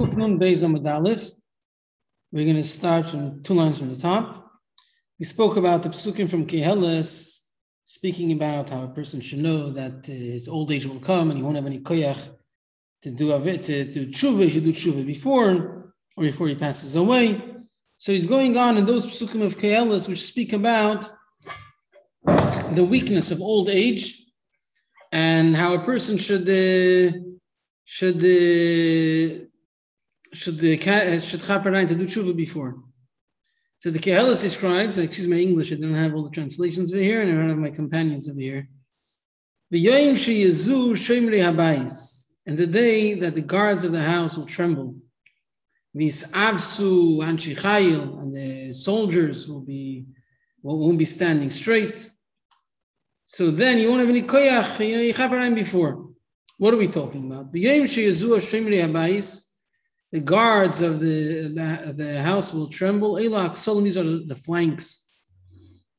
Kufnun Beis We're going to start from two lines from the top. We spoke about the psukim from Keheles, speaking about how a person should know that his old age will come and he won't have any koyach to do avit, to do tshuva. He should do tshuva before or before he passes away. So he's going on in those psukim of Keheles which speak about the weakness of old age and how a person should uh, should uh, should the should chaper to do tshuva before. So the Kehelis describes, excuse my English, I don't have all the translations over here, and I don't have my companions over here. And the day that the guards of the house will tremble. And the soldiers will be won't be standing straight. So then you won't have any koyach, you know, before. What are we talking about? The guards of the, the, house will tremble. Elak Solim, these are the flanks.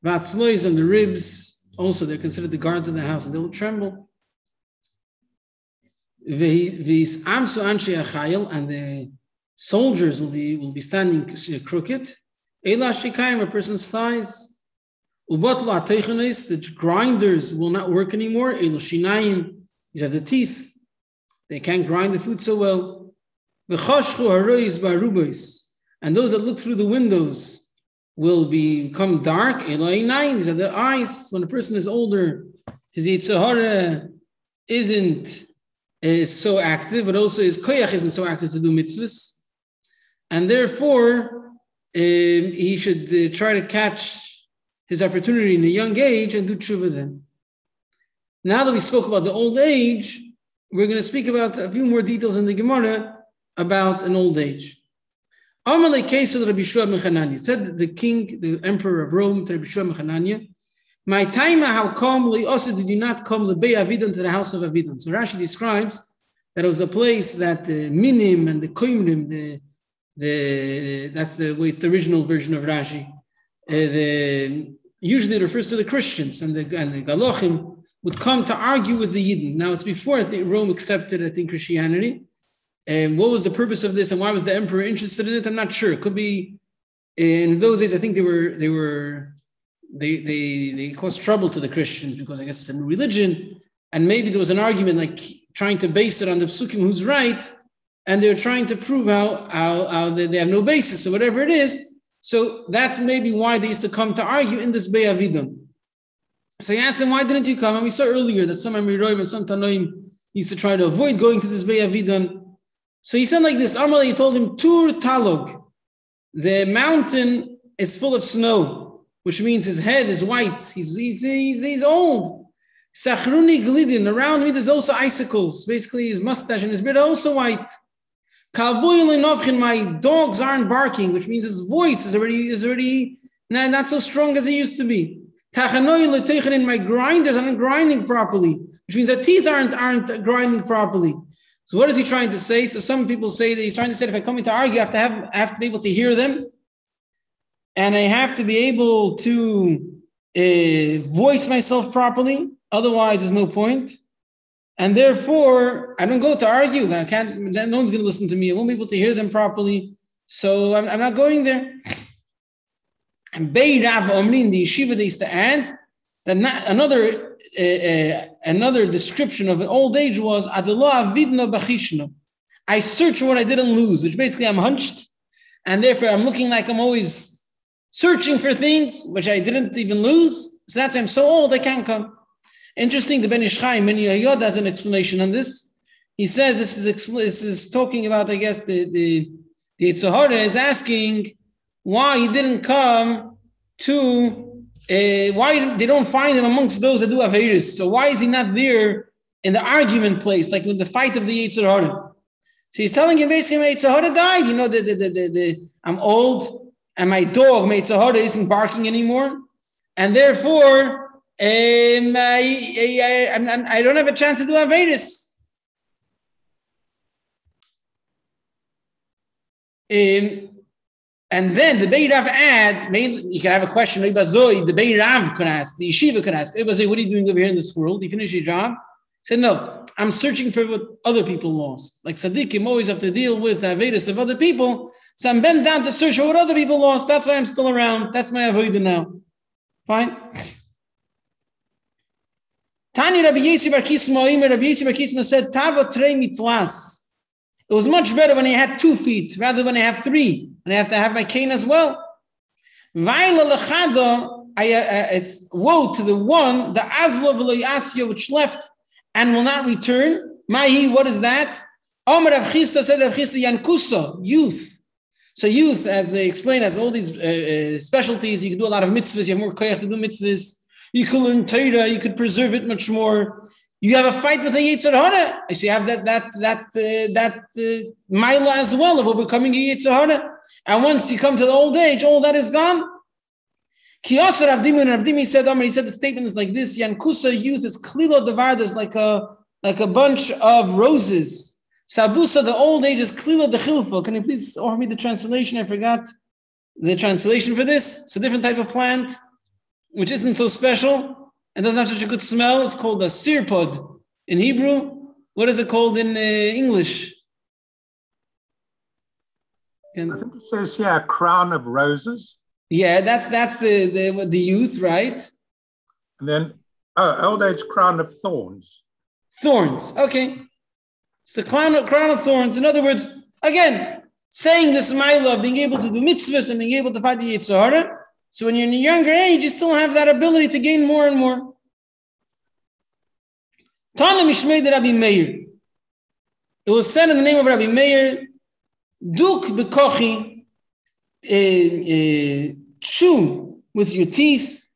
Vatzlois and the ribs, also they're considered the guards of the house, and they will tremble. Vis Amsu and the soldiers will be will be standing uh, crooked. Ela Shikaim, a person's thighs. Ubatla Teichanis, the grinders will not work anymore. Elo Shinayim, these are the teeth. They can't grind the food so well. And those that look through the windows will become dark. These are the eyes. When a person is older, his Yitzhahara isn't is so active, but also his koyach isn't so active to do mitzvahs. And therefore, um, he should uh, try to catch his opportunity in a young age and do tshuva then. Now that we spoke about the old age, we're going to speak about a few more details in the Gemara about an old age. Amalei case Rabbi Shua said the king, the emperor of Rome, to Rabbi Shua my time, how come also did you not come the Bay Avidan to the house of Avidan? So Rashi describes that it was a place that the minim and the koimrim, the the that's the way the original version of Rashi. Uh, the usually refers to the Christians and the and the Galochim would come to argue with the Yidden. Now it's before Rome accepted I think Christianity, and what was the purpose of this and why was the emperor interested in it? I'm not sure. It could be in those days, I think they were they were they they they caused trouble to the Christians because I guess it's a new religion. And maybe there was an argument like trying to base it on the psukim who's right, and they're trying to prove how how, how they, they have no basis or whatever it is. So that's maybe why they used to come to argue in this Be'avidim. So he asked them, why didn't you come? And we saw earlier that some Amiroim and some Tanoim used to try to avoid going to this Be'avidim so he said like this, Amalei, he told him, Tur Talog, the mountain is full of snow, which means his head is white. He's, he's, he's, he's old. Sachruni Glidin, around me there's also icicles. Basically, his mustache and his beard are also white. My dogs aren't barking, which means his voice is already is already not, not so strong as it used to be. My grinders aren't grinding properly, which means the teeth aren't aren't grinding properly. So what is he trying to say? So some people say that he's trying to say if I come in to argue, I have to have I have to be able to hear them, and I have to be able to uh, voice myself properly. Otherwise, there's no point. And therefore, I don't go to argue. I can't. No one's going to listen to me. I won't be able to hear them properly. So I'm, I'm not going there. And Bei Rav Omri in the yeshiva they used to add that not, another uh, another description of an old age was Adullah avidna bachishna. I search what I didn't lose, which basically I'm hunched, and therefore I'm looking like I'm always searching for things which I didn't even lose. So that's I'm so old I can't come. Interesting, the Ben Ish Chai, Ben Yehoyada has an explanation on this. He says this is this is talking about, I guess, the the the Yitzhahara is asking why he didn't come to uh, why they don't find him amongst those that do Averis? So why is he not there in the argument place, like in the fight of the Yetzer Hara? So he's telling him basically, Yetzer Hara died. You know, the, the, the, the, the, I'm old and my dog, Yetzer Hara, isn't barking anymore. And therefore, um, I, I, I, I, don't have a chance to do Averis. Um, and then the Beit Rav add, maybe you can have a question, the Beit Rav could ask, the Yeshiva could ask, what are you doing over here in this world? You finish your job? He said, no, I'm searching for what other people lost. Like tzaddikim always have to deal with the avedis of other people. So I'm bent down to search for what other people lost. That's why I'm still around. That's my avodah now. Fine. Tani Rabbi Yesi Bar Rabbi Yesi Bar said, Tava trei mitlas. It was much better when I had two feet rather than I have three, and I have to have my cane as well. Uh, uh, it's woe to the one, the azlo asya which left and will not return. Mahi, what is that? Omer Rav Chisda said Rav Chisda Yankusa, youth. So youth, as they explain, has all these uh, uh, specialties. You can do a lot of mitzvahs. You have more koyach to do mitzvahs. You could learn Torah. You could preserve it much more. You have a fight with a Yetzer. So you have that that that uh, that uh, mila as well of overcoming a Yetzer. And once you come to the old age, all that is gone. Kiyasar Avdimi and Avdimi said, he said the statement is like this: Yankusa youth is klilo devardas like a like a bunch of roses. Sabusa, the old age is klilo de chilfo. Can you please offer me the translation? I forgot the translation for this. It's a different type of plant, which isn't so special and doesn't have such a good smell. It's called a sirpod in Hebrew. What is it called in uh, English? Can, I think it says here a crown of roses. Yeah, that's that's the the the youth, right? And then oh, old age crown of thorns. Thorns. Okay. It's a crown of, crown of thorns. In other words, again, saying this love, being able to do mitzvahs and being able to fight the Yetzer Hara. So when you're in a younger age, you still have that ability to gain more and more. Tana Mishmei Rabbi Meir. It was said in the name of Rabbi Meir, Duk bekochi uh, chew with your teeth,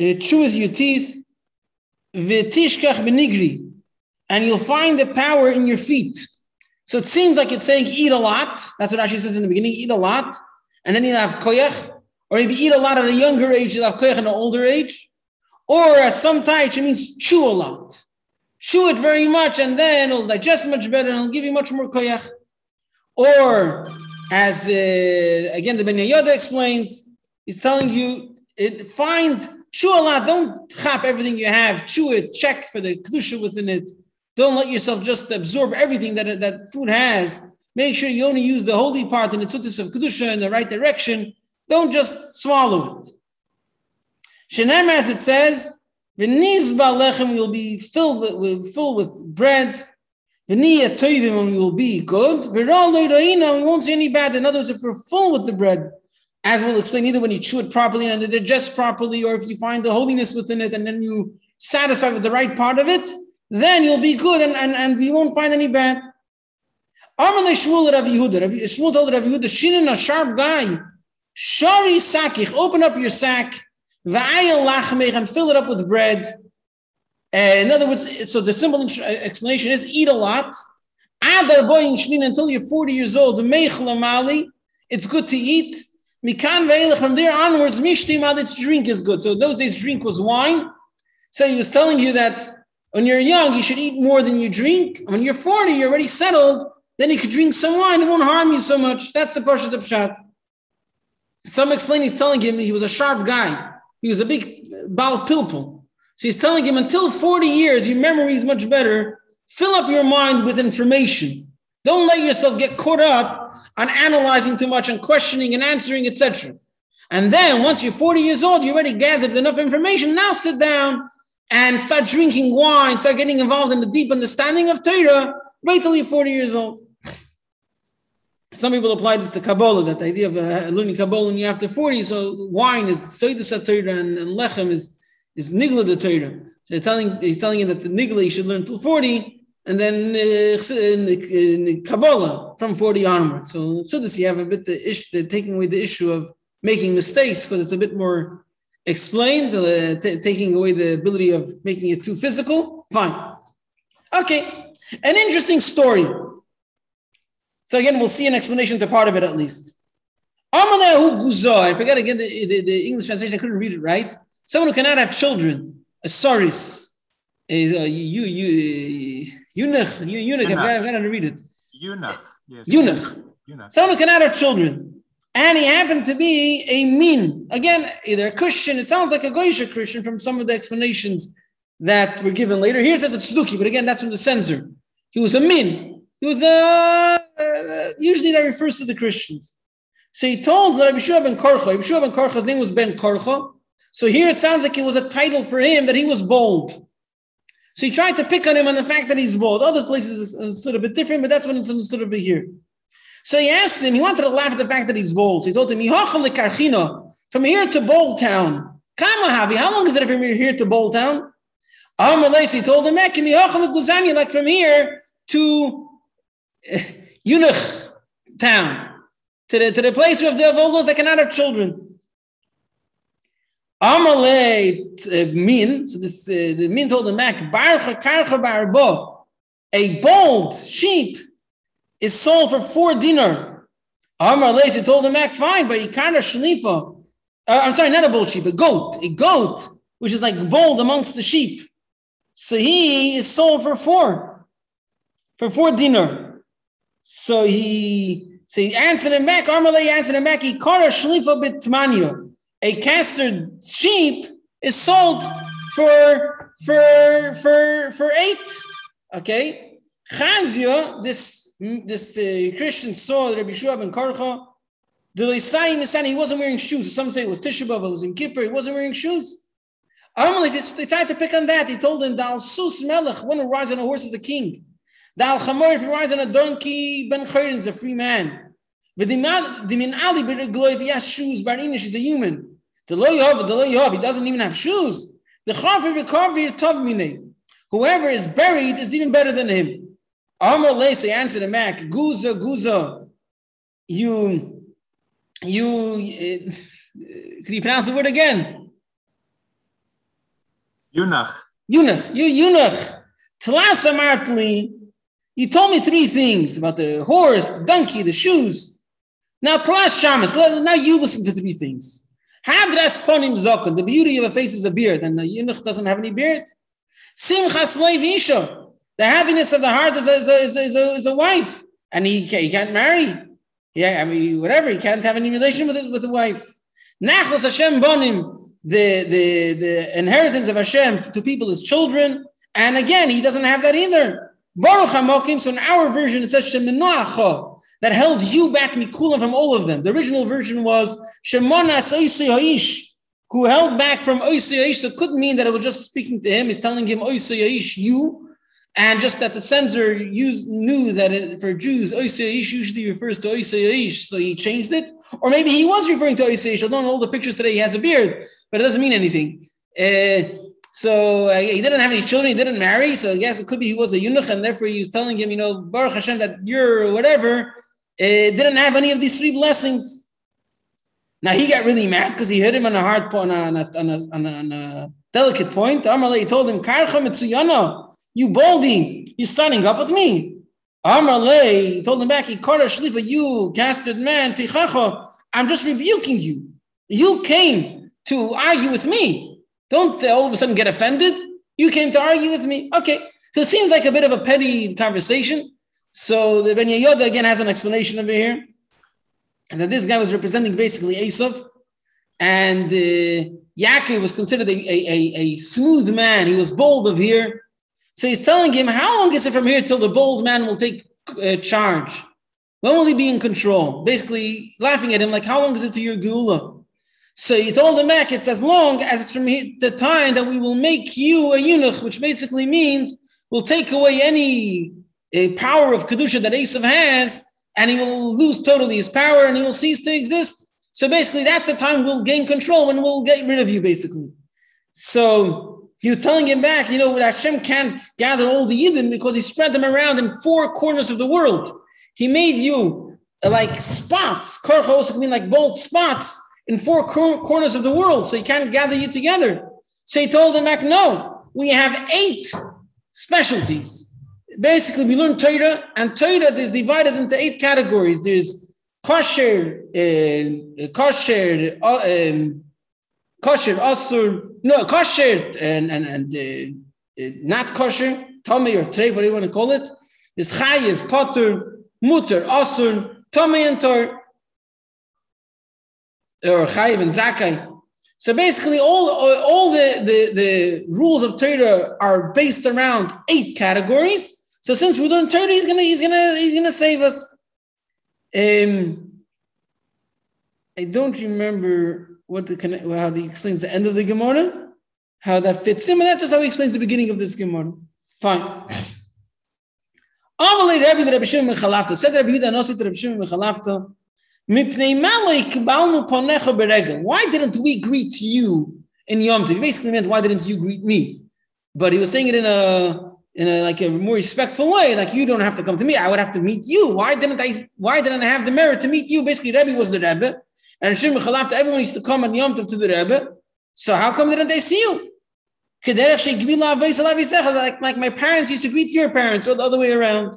uh, chew with your teeth, v'tishkach benigri, and you'll find the power in your feet. So it seems like it's saying eat a lot. That's what Rashi says in the beginning, eat a lot, and then you'll have koyach. Or if you eat a lot at a younger age, you'll have koyach in an older age. Or as some it means chew a lot. Chew it very much, and then it'll digest much better, and it'll give you much more koyach. Or as uh, again the Ben Yehoyada explains, he's telling you, it, find chew a lot. Don't chop everything you have. Chew it. Check for the kedusha within it. Don't let yourself just absorb everything that that food has. Make sure you only use the holy part in the tzutis of kedusha in the right direction. Don't just swallow it. Shenem, as it says, the nizba lechem will be filled with, will fill with bread. V'niyah toivim, and we will um, be good. V'ra lo'iraina, we won't see any bad. In other words, if we're full with the bread, as we'll explain, either when you chew it properly and then digest properly, or if you find the holiness within it and then you satisfy with the right part of it, then you'll be good and, and, and you won't find any bad. Amalei Shmuel Rav Yehuda. Shmuel told Rav Yehuda, Shinin, a sharp guy, Shari sakich, open up your sack, v'ayel lachmech, and fill it up with bread. Uh, in other words, so the simple uh, explanation is eat a lot. Until you're 40 years old. It's good to eat. Mikan from there onwards, mishti its drink is good. So those days, drink was wine. So he was telling you that when you're young, you should eat more than you drink. When you're 40, you're already settled. Then you could drink some wine. It won't harm you so much. That's the Parshat Pshat. Some explain he's telling him he was a sharp guy. He was a big Baal Pilpul. So he's telling him until 40 years, your memory is much better. Fill up your mind with information. Don't let yourself get caught up on analyzing too much and questioning and answering, etc. And then once you're 40 years old, you already gathered enough information. Now sit down and start drinking wine, start getting involved in the deep understanding of Torah. right till you're 40 years old. Some people apply this to Kabbalah, that idea of uh, learning Kabbalah when you're after 40. So wine is Soidus Torah and, and Lechem is is nigla the Torah. So telling, he's telling you that the nigla you should learn till 40, and then uh, the, in Kabbalah from 40 onward. So so this you have a bit the issue, taking away the issue of making mistakes because it's a bit more explained, uh, t- taking away the ability of making it too physical. Fine. Okay, an interesting story. So again, we'll see an explanation to part of it at least. I forgot again the, the, the English translation. I couldn't read it right. Someone who cannot have children, a saris, is a you you eunuch, eunuch. I'm going to read it. Eunuch. Yes. Eunuch. eunuch. Someone who cannot have children, and he happened to be a min. Again, either a Christian. It sounds like a Goyish Christian from some of the explanations that were given later. Here it says the tzduki, but again, that's from the censor. He was a min. He was a, uh, usually that refers to the Christians. So he told that Rabbi Shua ben Korcha, Rabbi Shua ben Korcha's name was Ben Korcha. So here it sounds like it was a title for him that he was bold. So he tried to pick on him on the fact that he's bold. Other places is sort of a bit different, but that's what it's sort of be here. So he asked him, he wanted to laugh at the fact that he's bold. He told him, from here to Bold Town, how long is it from here to Bold Town? He told him, like from here to eh, Eunuch Town to the, to the place of, the, those that cannot have children. Amalei uh, min, so this uh, the min told the Mac, Barcha Karcha Barbo, a bold sheep is sold for four dinar. Amalei, he told the Mac, fine, but he Ikana Shlifa, uh, I'm sorry, not a bold sheep, a goat, a goat, which is like bold amongst the sheep. So he is sold for four, for four dinar. So he so he answered him back, Armalei answered him back, he caught a shlifa bit tmanyo. A castered sheep is sold for for for for eight. Okay. Chazia, this this uh, Christian saw the Rabbi Shua ben Karcha. The Lisayim he wasn't wearing shoes. Some say it was Tisha B'av, it was in Kippur, he wasn't wearing shoes. Amalei they tried to pick on that. He told him, Dal Sus Melech, one who rides on a horse is a king. Dal Chamor, if he rides on a donkey, Ben Chayrin is a free man. But the min ali if he has shoes, Bar Inish is a human. The lo Yov, the lo Yov, he doesn't even have shoes. The Chafer V'Kavir Tov Mine. Whoever is buried is even better than him. Amar Leisa answered the Mac, Guza, Guza, you, you, uh, can you pronounce the word again? Yunach. Yunach, you Yunach. Tlasa Martli, you told me three things about the horse, the donkey, the shoes. Now, Klaas Shamas, now you listen to three things. Hadras ponim zokon, the beauty of a face is a beard, and the eunuch doesn't have any beard. Simchas isha, the happiness of the heart is a, is a, is a, is a, is a wife, and he, he can't marry. Yeah, I mean, whatever, he can't have any relation with his, with the wife. Nachlas Hashem bonim, the, the, the inheritance of Hashem to people is children, and again, he doesn't have that either. Baruch HaMokim, so in our version it says Sheminoacha, that held you back Mikulam from all of them. The original version was Shemonas Haish, who held back from Haish. So it could mean that it was just speaking to him, he's telling him Haish, you, and just that the censor used, knew that it, for Jews, Haish usually refers to Haish, so he changed it. Or maybe he was referring to. I don't know all the pictures today, he has a beard, but it doesn't mean anything. Uh, so uh, he didn't have any children, he didn't marry. So yes, it could be he was a eunuch, and therefore he was telling him, you know, Baruch Hashem, that you're whatever, uh, didn't have any of these three blessings. Now he got really mad because he hit him on a hard point, on a, on a, on a, on a delicate point. Amarle told him, Karcha you baldy, you're standing up with me. Amarle, he told him back, Ikara shlifa, you castered man, tichacha, I'm just rebuking you. You came to argue with me. Don't uh, all of a sudden get offended. You came to argue with me. Okay. So it seems like a bit of a petty conversation. So the Ben Yehoyada again has an explanation over here. And that this guy was representing basically Esav. And uh, Yaakov was considered a, a, a, smooth man. He was bold of here. So he's telling him, how long is it from here till the bold man will take uh, charge? When will he be in control? Basically laughing at him like, how long is it to your Geula? So he told him back, it's as long as it's from the time that we will make you a eunuch, which basically means we'll take away any uh, power of Kedusha that Esav has, and he will lose totally his power and he will cease to exist. So basically, that's the time we'll gain control when we'll get rid of you, basically. So he was telling him back, you know, that Hashem can't gather all the Yidden because he spread them around in four corners of the world. He made you like spots. Can mean like bold spots in four cor- corners of the world, so he can't gather you together. So he told them back, no, we have eight specialties. Basically, we learn Torah, and Torah is divided into eight categories. There's kosher, uh, kosher, uh, um, kosher, asur, no, kosher, and, and, and uh, uh, not kosher, tummy or treif, whatever you want to call it. There's chayiv, potter, mutter, asur, tummy and tor or Chayiv and Zakai. So basically, all, all the, the, the rules of Torah are based around eight categories. So since we learn Torah, he's gonna he's gonna he's gonna save us. Um, I don't remember what the how he explains the end of the Gemara, how that fits in, and that's just how he explains the beginning of this Gemara. Fine. Amalei the Shimon Mechalafta said Yehuda Rebbe Shimon Mechalafta. Why didn't we greet you in Yom Tov? He basically meant, why didn't you greet me? But he was saying it in a in a like a more respectful way, like you don't have to come to me, I would have to meet you. Why didn't I why didn't I have the merit to meet you? Basically, Rebbe was the Rebbe, and Shimon Chalafta, everyone used to come on Yom Tov to the Rebbe. So how come didn't they see you? Like, like my parents used to greet your parents, or the other way around.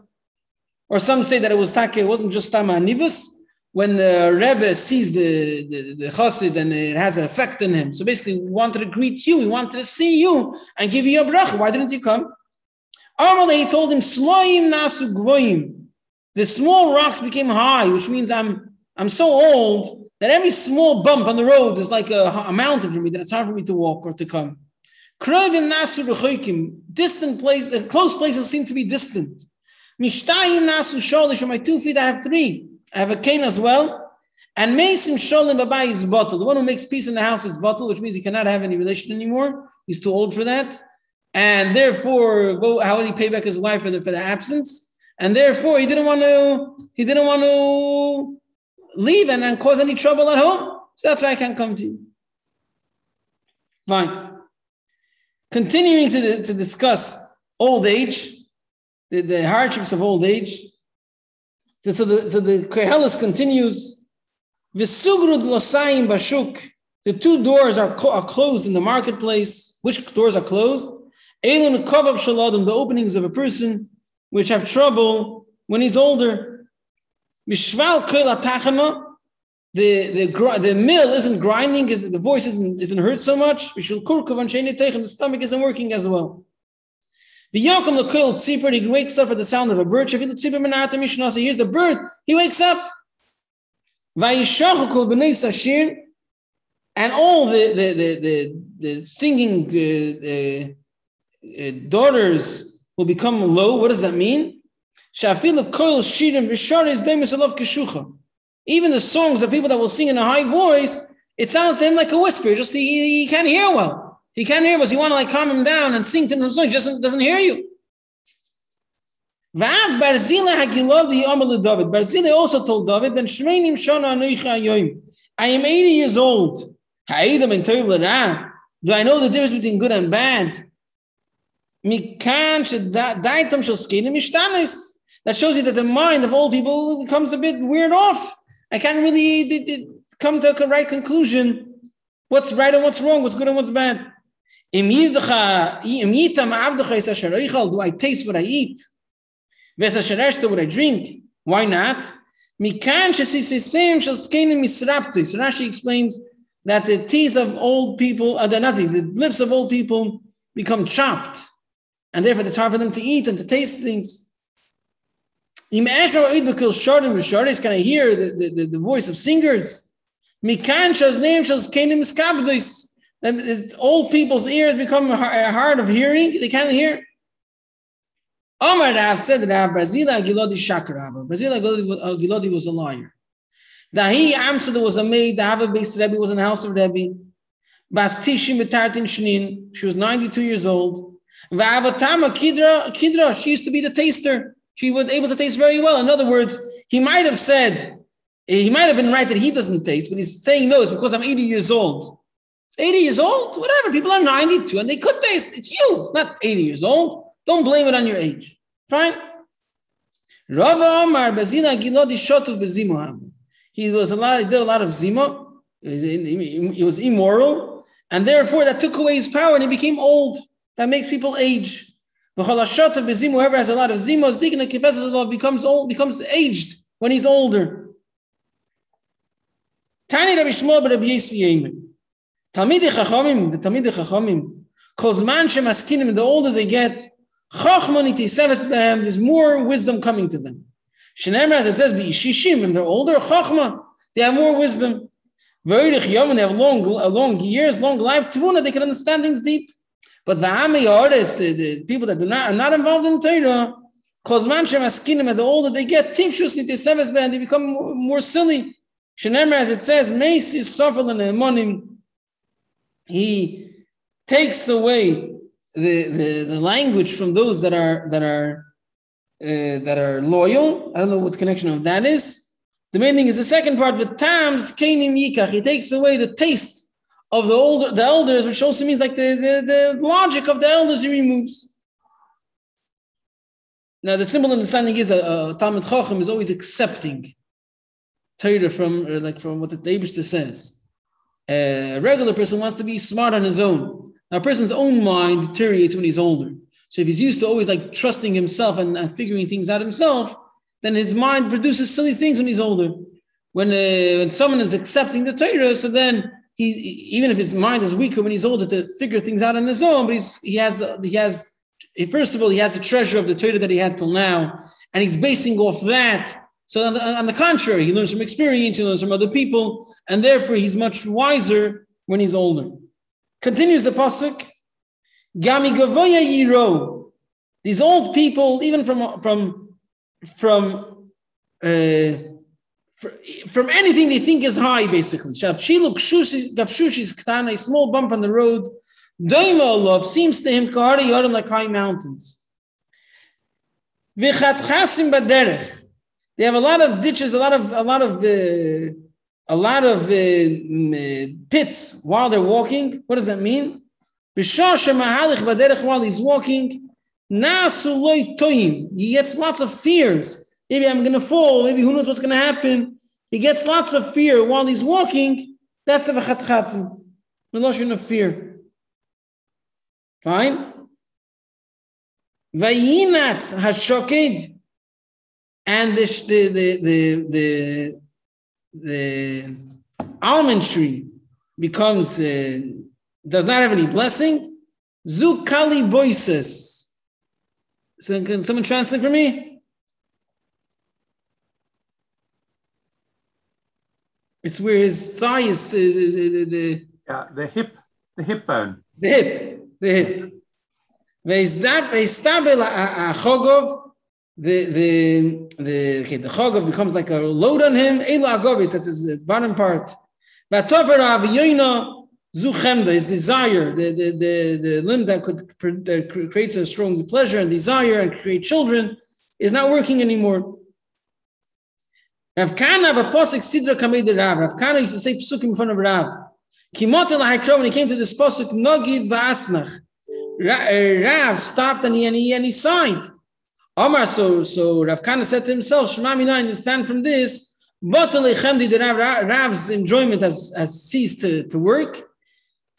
Or some say that it was take, it wasn't just Tama Nivus, when the Rebbe sees the, the, the Chassid and it has an effect on him. So basically, we wanted to greet you, we wanted to see you and give you a bracha. Why didn't you come? Amalei, he told him, Sloim nasu gvoim. The small rocks became high, which means I'm I'm so old that every small bump on the road is like a, a mountain for me, that it's hard for me to walk or to come. Krovim nasu rechoikim. Distant places, close places seem to be distant. Mishtayim nasu sholish. On my two feet, I have three. I have a cane as well. And Mesim Sholim Babai is bottle. The one who makes peace in the house is bottle, which means he cannot have any relation anymore. He's too old for that. And therefore, go, how will he pay back his wife for the, for the absence? And therefore, he didn't want to, he didn't want to leave and, and cause any trouble at home. So that's why I can't come to you. Fine. Continuing to, to discuss old age, the, the hardships of old age. So the, so the Koheles continues, V'sugrud losayim bashuk. The two doors are, are closed in the marketplace. Which doors are closed? Elon kovav shaladim, the openings of a person which have trouble when he's older. Mishval koil atachana, the, the, the mill isn't grinding, is the voice isn't, isn't heard so much. The stomach isn't working as well. The Yakum Lakil Tzipur, he wakes up at the sound of a bird. He hears a bird, he wakes up. And all the, the, the, the, the singing uh, uh, Uh, daughters will become low. What does that mean? Even the songs of people that will sing in a high voice, it sounds to him like a whisper. Just he, he can't hear well. He can't hear us. You want to like calm him down and sing to him some songs. He doesn't, doesn't hear you. Barzila also told David, I am 80 years old. Do I know the difference between good and bad? That shows you that the mind of old people becomes a bit weird off. I can't really come to a right conclusion. What's right and what's wrong, what's good and what's bad. Do I taste what I eat? what I drink? Why not? So Rashi explains that the teeth of old people, uh, nothing, the lips of old people become chopped, and therefore it's hard for them to eat and to taste things. Can I hear the, the, the voice of singers? And old people's ears become hard of hearing, they can't hear. Omar Rav said Rav Brazila Gilodi Shakarava. Brazila uh, Gilodi was a liar. Dahi Amsa was a maid, the Hava base Rebbe was in the house of Rebbe. Bastishim Betartin Shnin, she was 92 years old. Vavatama Kidra, Kidra, she used to be the taster. She was able to taste very well. In other words, he might have said, eh, he might have been right that he doesn't taste, but he's saying no, it's because I'm 80 years old. 80 years old, whatever. People are 92 and they could taste. It's you, not 80 years old. Don't blame it on your age. Fine. Rava Omar Barzila Gilodi Shotuv Bezimuham. He was a lot, he did a lot of zima. He was immoral, and therefore that took away his power and he became old. That makes people age. Whoever has a lot of zima, zikna kifes becomes old, becomes aged when he's older. Tani Rabbi Shmuel Rabbi Yesi Talmidei Chachamim, the Talmidei Chachamim, Kozman Shemaskinim, the older they get, Chachman behem, there's more wisdom coming to them. Shenemar, as it says, Shishim, and they're older, Chachma, they have more wisdom. V'oirich yom, they have long, long years, long life. Tvuna, they can understand things deep. But the Ami artists, the, the people that do not, are not involved in Torah, because manchem askinim, and the older they get, tifshus niteseves and they become more, more silly. Shenemer, as it says, Meis is suffered the monim. He takes away the, the, the language from those that are that are uh, that are loyal. I don't know what connection of that is. The main thing is the second part, the tams kenim yikach. He takes away the taste of the older the elders, which also means like the, the, the logic of the elders he removes. Now the simple understanding is that uh, Talmud Chacham is always accepting Torah from uh, like from what the Abishta says. A regular person wants to be smart on his own. Now, a person's own mind deteriorates when he's older. So if he's used to always like trusting himself and, and figuring things out himself, then his mind produces silly things when he's older. When uh, when someone is accepting the Torah, so then he even if his mind is weaker when he's older to figure things out on his own, but he's he has he has first of all he has a treasure of the Torah that he had till now, and he's basing off that. So on the, on the contrary, he learns from experience, he learns from other people, and therefore he's much wiser when he's older. Continues the pasuk, Gami Gavoya Yiro. These old people, even from from from uh, from anything they think is high, basically. Gavshushi's Ktana, a small bump on the road. Doima love seems to him Kahari Yorim like high mountains. They have a lot of ditches, a lot of a lot of uh, a lot of uh, pits while they're walking. What does that mean? While he's walking, he gets lots of fears. Maybe I'm going to fall. Maybe who knows what's going to happen. He gets lots of fear while he's walking. That's the v'chatchatim. Meloshon of fear. Fine. Vayinatz hashoked. And the, the, the, the, the, the almond tree becomes, uh, does not have any blessing. Zukali voices. So can someone translate for me? It's where his thigh is, uh, the, the, yeah, the hip, the hip bone. The hip, the hip. achogov, the the the okay, the chogov becomes like a load on him. Ela agovis, that's his bottom part. Vatover avyoina zuchemda, his desire, the the the, the limb that could that creates a strong pleasure and desire and create children, is not working anymore. Rav Kana a posik sidra kamei the Rav. Rav Kana used to say psukim in front of Rav. Kimotel lahaykrov, when he came to this posik, nogid va'asnach. Uh, Rav stopped and he, and he, and he sighed. Omar, so, so Rav Kana said to himself, Shema Mina, I understand from this, the Rav, Rav's enjoyment has, has ceased to, to work.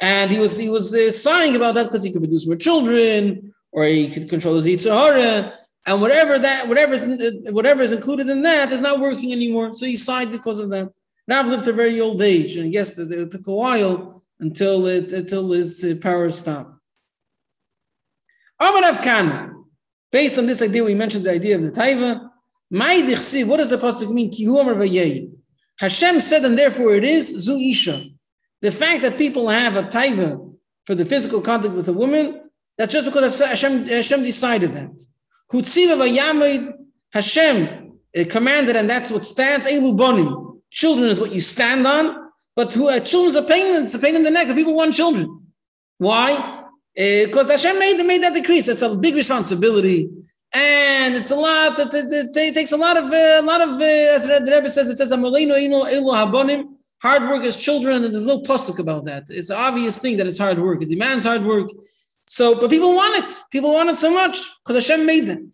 And he was he was uh, sighing about that because he could produce more children, or he could control his Yitzhahara and whatever that whatever is whatever is included in that is not working anymore. So he sighed because of that. Rav lived to a very old age, and yes, it, took a while until it until his uh, power stopped. Amar Khan, based on this idea, we mentioned the idea of the taiva. What does the pasuk mean? Hashem said, and therefore it is zu isha. The fact that people have a taiva for the physical contact with a woman, that's just because Hashem, Hashem decided that. Hashem commanded, and that's what stands. Elu bonim. Children is what you stand on, but who uh, children's a pain. It's a pain in the neck. If people want children, why? Because uh, Hashem made made that decree. So it's a big responsibility, and it's a lot. That, it takes a lot of uh, a lot of. Uh, as the Rebbe says, it says. Hard work as children, and there's no pasuk about that. It's an obvious thing that it's hard work. It demands hard work. So, but people want it. People want it so much because Hashem made them.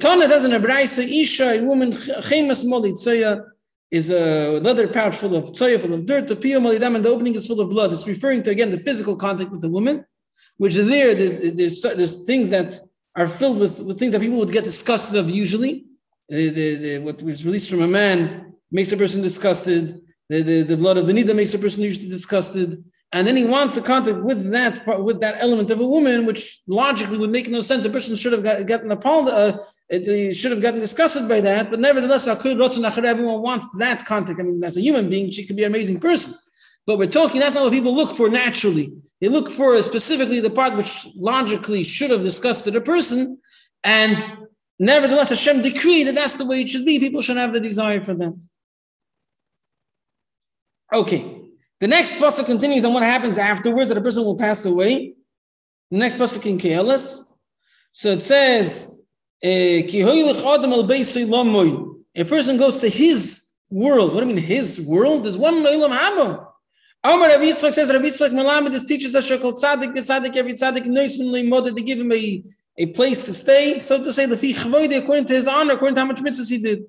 Tana says in a Isha, a woman, Chemas Moli Tzoya, is a leather pouch full of tzoya, full of dirt. The piyam malidam, and the opening is full of blood. It's referring to again the physical contact with the woman, which is there. There's, there's, there's things that are filled with, with things that people would get disgusted of usually. The, the, the, what was released from a man makes a person disgusted. The, the, the blood of the nida makes a person usually disgusted and then he wants the contact with that with that element of a woman, which logically would make no sense. A person should have got, gotten a, uh, it, should have gotten disgusted by that, but nevertheless, everyone wants that contact. I mean, as a human being, she could be an amazing person. But we're talking, that's not what people look for naturally. They look for specifically the part which logically should have disgusted a person. And nevertheless, Hashem decreed that that's the way it should be. People should have the desire for that. Okay. The next pasuk continues on what happens afterwards that a person will pass away. The next pasuk in Kehelis. So it says, eh, a person goes to his world. What do you mean his world? There's one Olam Haba. Amar Rabbi Yitzchak says, Rabbi Yitzchak Malamed, this teaches us Shekol Tzadik, Tzadik, every Tzadik, Noisim Leimod, they give him a, a place to stay. So to say, the Chavoide, according to his honor, according to how much mitzvahs he did.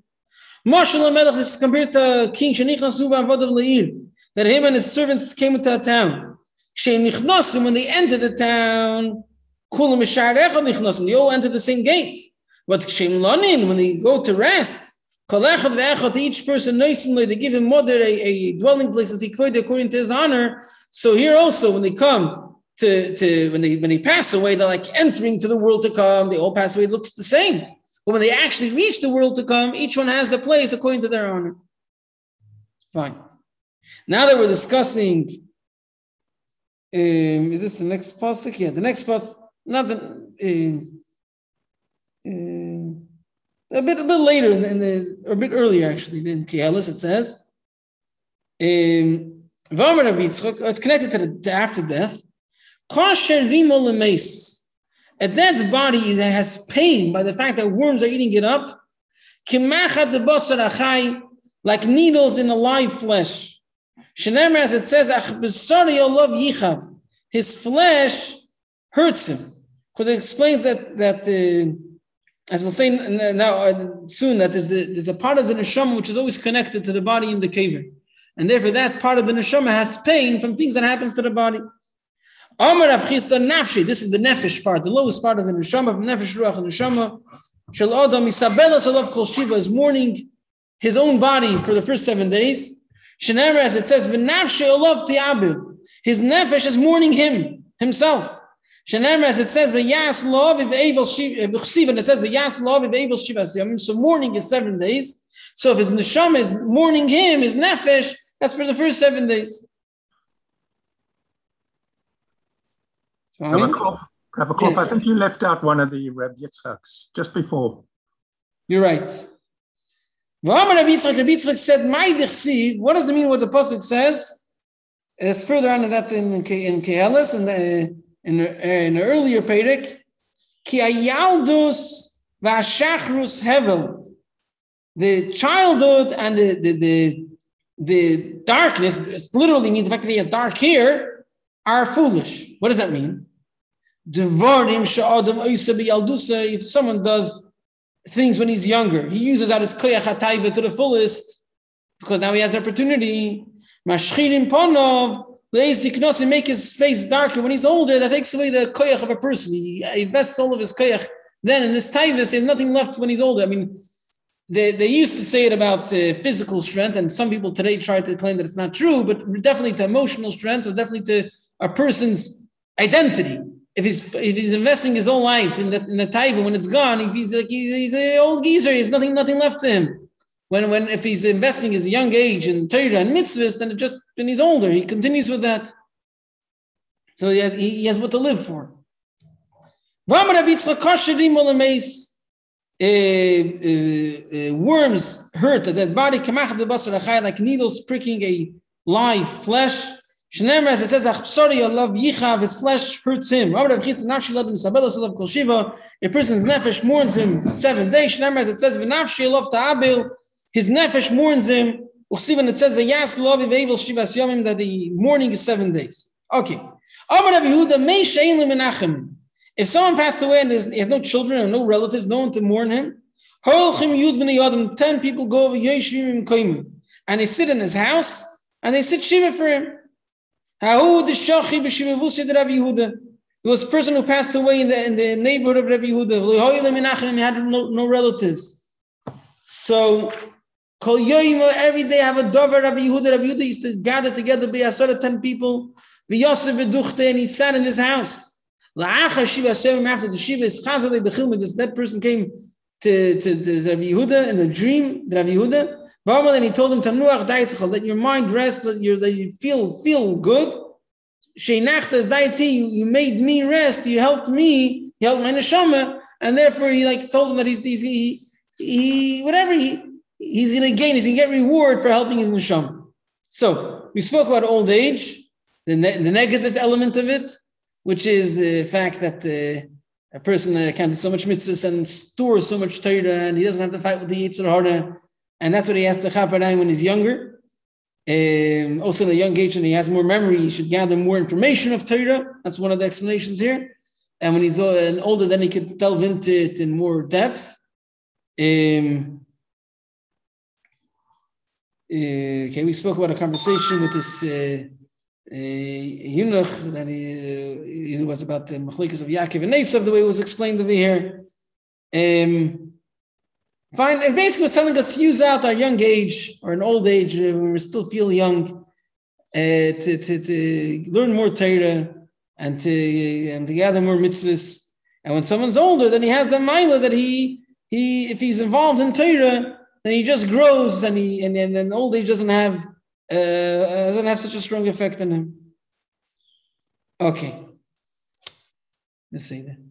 Mashal HaMelech, this is compared to King Shenichas Uva Avodav Leir, that him and his servants came into a town. When they entered the town, they all entered the same gate. But when they go to rest, each person they give him mother a, a dwelling place that he could according to his honor. So here also, when they come to, to when they when they pass away, they're like entering to the world to come. They all pass away, looks the same. But when they actually reach the world to come, each one has the place according to their honor. Fine. Now that we're discussing, um, is this the next pasuk? Yeah, the next pasuk. Not the. Uh, uh, a bit a bit later in the, in the or a bit earlier actually than Kehelis, it says. Um, it's connected to, the, to after death. A dead body that has pain by the fact that worms are eating it up, like needles in the live flesh. As it says, Ach olav yichav. his flesh hurts him. Because it explains that that the as I'll say now uh, soon, that there's, the, there's a part of the neshama which is always connected to the body in the cave, and therefore that part of the neshama has pain from things that happens to the body. Amar Nafshi. This is the nefesh part, the lowest part of the neshama, nefesh ruach and neshama. Shel Adam Isabella Salav Kol Shiva is mourning his own body for the first seven days. Shenemar, as it says, Olav Tiabu. His nefesh is mourning him himself. Shenem, as it says, "V'yas if able shiva." And it says, "V'yas able shiva." So mourning is seven days. So if his neshama is mourning him, his nefesh, that's for the first seven days. Fine. yes. I think you left out one of the Reb Yitzchaks just before. You're right. Rabbi said, "My What does it mean? What the pasuk says? It's further on in that in in Kehelis the in, in an earlier Perek, ki v'ashachrus hevel. The childhood and the, the, the, the darkness, it literally means the fact that he has dark hair, are foolish. What does that mean? If someone does things when he's younger, he uses out his koyach to the fullest because now he has the opportunity. Mashchirim ponov and make his face darker. When he's older, that takes away the koyach of a person. He invests all of his koyach. Then in his taivas, there's nothing left when he's older. I mean, they, they used to say it about uh, physical strength, and some people today try to claim that it's not true, but definitely to emotional strength, or definitely to a person's identity. If he's if he's investing his whole life in the in the taiva, when it's gone, if he's like he's, he's an old geezer, he's nothing nothing left to him. When, when if he's investing his young age in Torah and mitzvahs, then it just when he's older, he continues with that. So he has, he, he has what to live for. Uh, uh, worms hurt dead body, like needles pricking a live flesh. Shnemer, it says, sorry, I love Yichav, his flesh hurts him. A person's nefesh mourns him seven days. Shnemer, it says, love ta'abil, his nefesh mourns him. See when it says v'yas lo v'evil shivas yomim that the mourning is seven days. Okay. If someone passed away and he has no children or no relatives, no one to mourn him, ten people go over and they sit in his house and they sit shiva for him. There was a person who passed away in the, in the neighborhood of Rabbi Yehuda. He had no, no relatives. So every day have a dover Rabbi Yehuda. Rabbi Yehuda used to gather together be asara ten people. V'yosef v'duchte and he sat in his house. After the shiva. This dead person came to, to, to Rabbi Yehuda in the dream, Rabbi Yehuda. And he told him, let your mind rest, let, your, you feel feel good. You, you made me rest, you helped me, you helped my neshama, and therefore he like told him that he's, he's he, he whatever he he's gonna gain, he's gonna get reward for helping his neshama. So we spoke about old age, the, ne- the negative element of it, which is the fact that uh, a person uh, can do so much mitzvahs and store so much Torah, and he doesn't have to fight with the Yetzer Hara, and that's what he has to chaparang when he's younger. Um, also, in a young age, and he has more memory, he should gather more information of Torah. That's one of the explanations here. And when he's uh, older, then he could delve into it in more depth. Um, uh, okay, we spoke about a conversation with this uh, Yunuch that he, uh, was about the machlikas of Yaakov and Esav, the way it was explained over here. Um, fine, it basically was telling us to use out our young age or an old age uh, when we still feel young uh, to, to, to learn more Torah and to and to gather more mitzvahs. And when someone's older, then he has the mila that he he if he's involved in Torah, then he just grows and he and, and, and old age doesn't have uh, doesn't have such a strong effect on him. Okay. Let's see that.